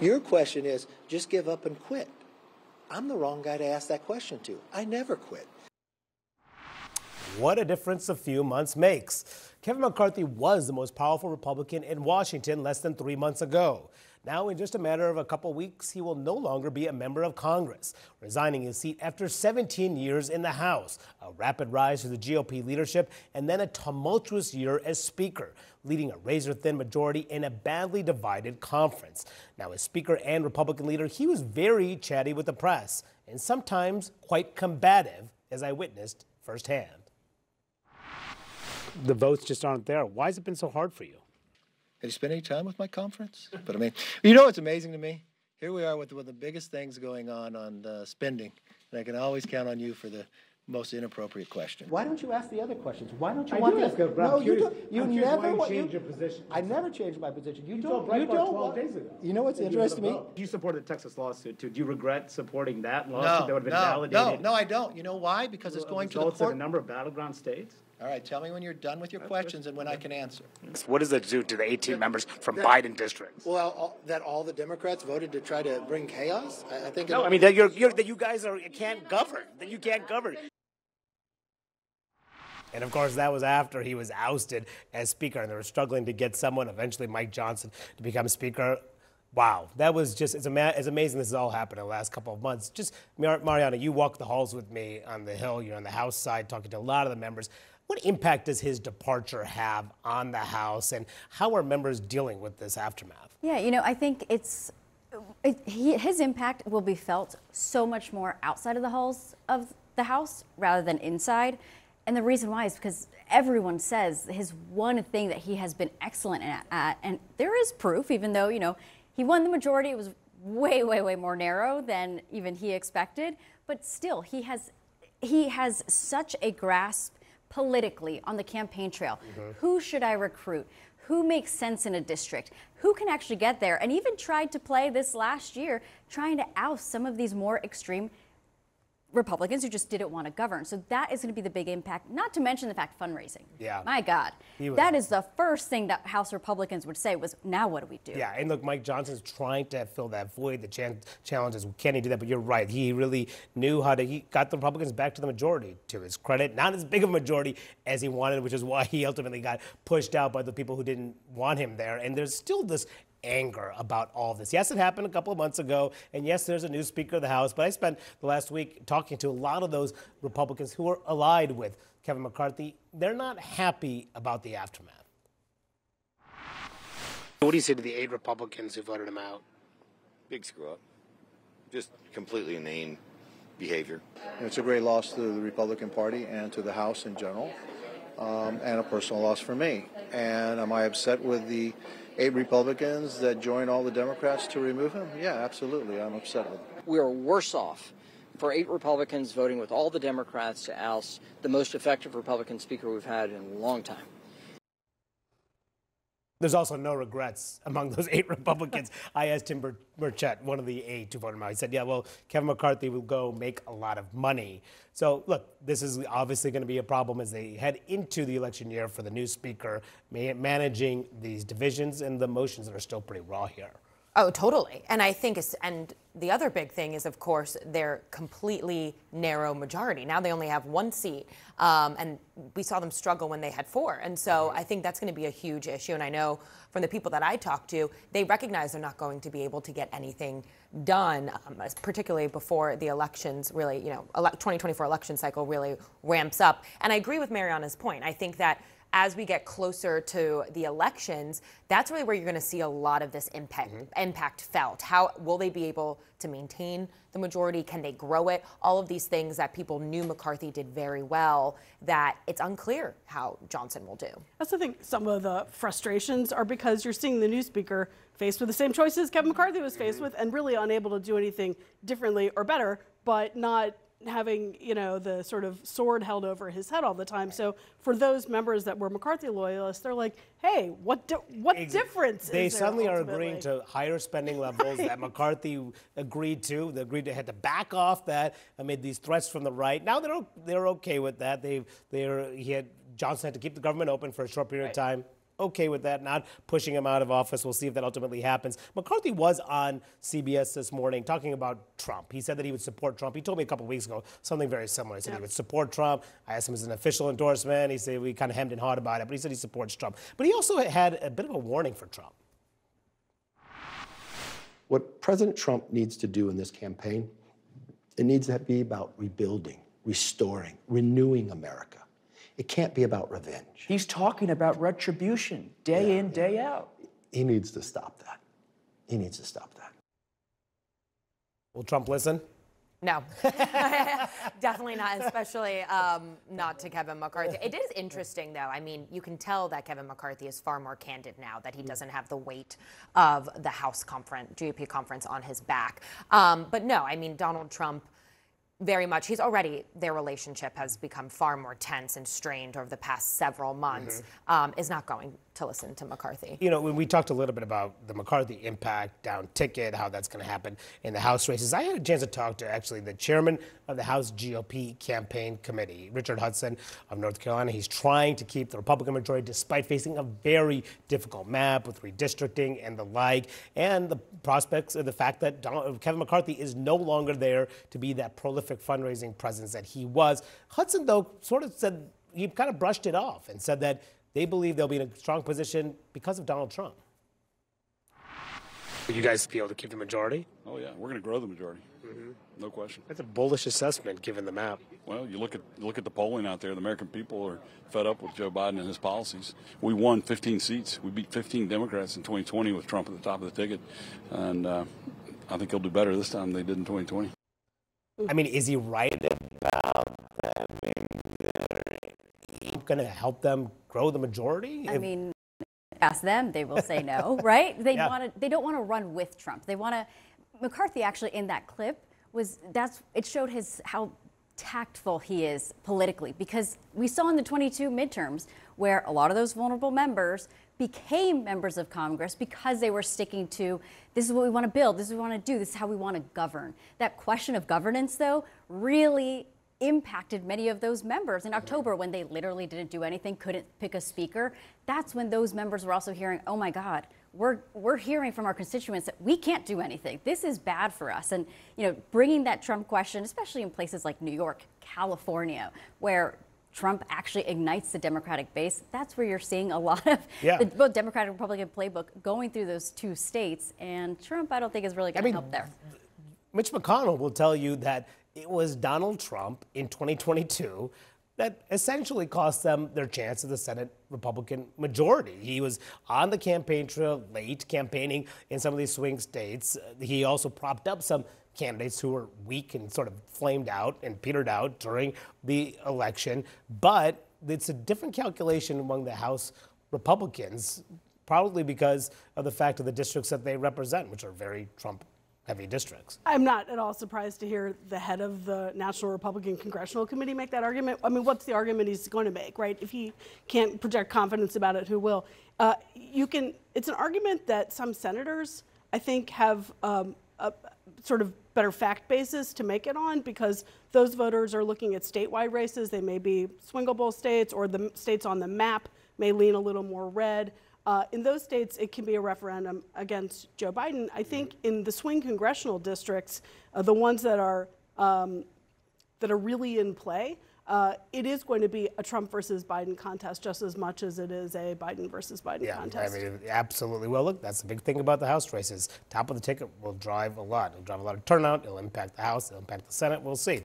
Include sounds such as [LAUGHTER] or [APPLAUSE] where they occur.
Your question is just give up and quit. I'm the wrong guy to ask that question to. I never quit. What a difference a few months makes. Kevin McCarthy was the most powerful Republican in Washington less than three months ago. Now, in just a matter of a couple weeks, he will no longer be a member of Congress, resigning his seat after 17 years in the House, a rapid rise to the GOP leadership, and then a tumultuous year as Speaker, leading a razor thin majority in a badly divided conference. Now, as Speaker and Republican leader, he was very chatty with the press and sometimes quite combative, as I witnessed firsthand the votes just aren't there. Why has it been so hard for you? Have you spent any time with my conference? But I mean, you know what's amazing to me? Here we are with one of the biggest things going on on uh, spending, and I can always count on you for the most inappropriate question. Why don't you ask the other questions? Why don't you I want do ask the, No, you don't. You I'm never you want, changed you, your position. I never changed my position. You, You don't. You don't. 12 want- days ago. You know what's that interesting to me? You supported the Texas lawsuit too. Do you regret supporting that lawsuit No, that would have been no, validated? no, no, I don't. You know why? Because it's going to the results in a number of battleground states. All right, tell me when you're done with your questions and when I can answer. What does that do to the 18 members from Biden districts? Well, all, that all the Democrats voted to try to bring chaos. I, I think. No, it- I mean that you're, you're that you guys are can't govern. That you can't govern. And of course, that was after he was ousted as Speaker, and they were struggling to get someone, eventually Mike Johnson, to become Speaker. Wow, that was just, it's, ama- it's amazing this has all happened in the last couple of months. Just, Mar- Mariana, you walked the halls with me on the Hill. You're on the House side talking to a lot of the members. What impact does his departure have on the House, and how are members dealing with this aftermath? Yeah, you know, I think it's it, he, his impact will be felt so much more outside of the halls of the House rather than inside. And the reason why is because everyone says his one thing that he has been excellent at, at, and there is proof, even though, you know, he won the majority, it was way, way, way more narrow than even he expected. But still, he has he has such a grasp politically on the campaign trail. Mm-hmm. Who should I recruit? Who makes sense in a district? Who can actually get there? And even tried to play this last year, trying to oust some of these more extreme Republicans who just didn't want to govern. So that is going to be the big impact, not to mention the fact fundraising. Yeah. My God. That is the first thing that House Republicans would say was, now what do we do? Yeah, and look, Mike Johnson's trying to fill that void. The chan- challenge is, can he do that? But you're right. He really knew how to. He got the Republicans back to the majority. To his credit, not as big of a majority as he wanted, which is why he ultimately got pushed out by the people who didn't want him there. And there's still this anger about all this. Yes, it happened a couple of months ago, and yes, there's a new Speaker of the House. But I spent the last week talking to a lot of those Republicans who are allied with Kevin McCarthy. They're not happy about the aftermath. What do you say to the eight Republicans who voted him out? Big screw up. Just completely inane behavior. It's a great loss to the Republican Party and to the House in general, um, and a personal loss for me. And am I upset with the eight Republicans that join all the Democrats to remove him? Yeah, absolutely. I'm upset with them. we are worse off for eight Republicans voting with all the Democrats to oust the most effective Republican speaker we've had in a long time. There's also no regrets among those eight [LAUGHS] Republicans. I asked Tim Bur- Burchett, one of the eight who voted him out. He said, yeah, well, Kevin McCarthy will go make a lot of money. So, look, this is obviously going to be a problem as they head into the election year for the new speaker, managing these divisions and the motions that are still pretty raw here. Oh, totally. And I think, it's, and the other big thing is, of course, their completely narrow majority. Now they only have one seat, um, and we saw them struggle when they had four. And so I think that's going to be a huge issue. And I know from the people that I talked to, they recognize they're not going to be able to get anything done, um, particularly before the elections really, you know, ele- 2024 election cycle really ramps up. And I agree with Mariana's point. I think that as we get closer to the elections, that's really where you're going to see a lot of this impact mm-hmm. impact felt. How will they be able to maintain the majority? Can they grow it? All of these things that people knew McCarthy did very well. That it's unclear how Johnson will do. That's the thing. some of the frustrations are because you're seeing the new speaker faced with the same choices Kevin McCarthy was faced mm-hmm. with and really unable to do anything differently or better, but not having you know the sort of sword held over his head all the time. So for those members that were McCarthy loyalists, they're like, hey, what di- what difference? They suddenly are agreeing to higher spending levels that [LAUGHS] McCarthy agreed to. They agreed to had to back off that amid these threats from the right. Now they're they're okay with that. They they're he had Johnson had to keep the government open for a short period of time. Okay with that, not pushing him out of office. We'll see if that ultimately happens. McCarthy was on CBS this morning talking about Trump. He said that he would support Trump. He told me a couple weeks ago something very similar. He said yeah. he would support Trump. I asked him as an official endorsement. He said we kind of hemmed and hawed about it, but he said he supports Trump. But he also had a bit of a warning for Trump. What President Trump needs to do in this campaign, it needs to be about rebuilding, restoring, renewing America. It can't be about revenge. He's talking about retribution day yeah, in, day out. He needs to stop that. He needs to stop that. Will Trump listen? No, [LAUGHS] definitely not, especially um, not to Kevin McCarthy. It is interesting, though. I mean, you can tell that Kevin McCarthy is far more candid now that he doesn't have the weight of the House conference, GOP conference on his back. Um, but no, I mean, Donald Trump very much. He's already, their relationship has become far more tense and strained over the past several months, mm-hmm. um, is not going to listen to McCarthy. You know, when we talked a little bit about the McCarthy impact, down ticket, how that's going to happen in the House races, I had a chance to talk to actually the chairman of the House GOP campaign committee, Richard Hudson of North Carolina. He's trying to keep the Republican majority despite facing a very difficult map with redistricting and the like, and the prospects of the fact that Donald, Kevin McCarthy is no longer there to be that prolific fundraising presence that he was. Hudson, though, sort of said he kind of brushed it off and said that they believe they'll be in a strong position because of Donald Trump. Will you guys be able to keep the majority? Oh yeah, we're going to grow the majority. Mm-hmm. No question. That's a bullish assessment given the map. Well, you look at look at the polling out there. The American people are fed up with Joe Biden and his policies. We won 15 seats. We beat 15 Democrats in 2020 with Trump at the top of the ticket, and uh, I think he'll do better this time than they did in 2020. I mean, is he right about that? I mean, going to help them grow the majority? I if, mean, ask them; they will say no, [LAUGHS] right? They yeah. want to. They don't want to run with Trump. They want to. McCarthy actually in that clip was that's it showed his how tactful he is politically because we saw in the 22 midterms where a lot of those vulnerable members became members of Congress because they were sticking to this is what we want to build, this is what we want to do, this is how we want to govern. That question of governance, though, really impacted many of those members in October when they literally didn't do anything, couldn't pick a speaker. That's when those members were also hearing, oh my God, we're, we're hearing from our constituents that we can't do anything. This is bad for us. And, you know, bringing that Trump question, especially in places like New York, California, where Trump actually ignites the Democratic base, that's where you're seeing a [LAUGHS] lot of yeah. the both Democratic and Republican playbook going through those two states. And Trump, I don't think, is really going to help there. Mitch McConnell will tell you that it was Donald Trump in 2022 that essentially cost them their chance of the Senate Republican majority. He was on the campaign trail late, campaigning in some of these swing states. He also propped up some candidates who were weak and sort of flamed out and petered out during the election. But it's a different calculation among the House Republicans, probably because of the fact of the districts that they represent, which are very Trump heavy districts. I'm not at all surprised to hear the head of the National Republican Congressional Committee make that argument. I mean, what's the argument he's going to make, right? If he can't project confidence about it, who will? Uh, you can. It's an argument that some senators, I think, have um, a sort of better fact basis to make it on because those voters are looking at statewide races. They may be Swingle Bowl states or the states on the map may lean a little more red. Uh, in those states, it can be a referendum against Joe Biden. I think in the swing congressional districts, uh, the ones that are um, that are really in play, uh, it is going to be a Trump versus Biden contest just as much as it is a Biden versus Biden yeah, contest. I mean, absolutely. Well, look, that's the big thing about the House races. Top of the ticket will drive a lot. It'll drive a lot of turnout. It'll impact the House. It'll impact the Senate. We'll see.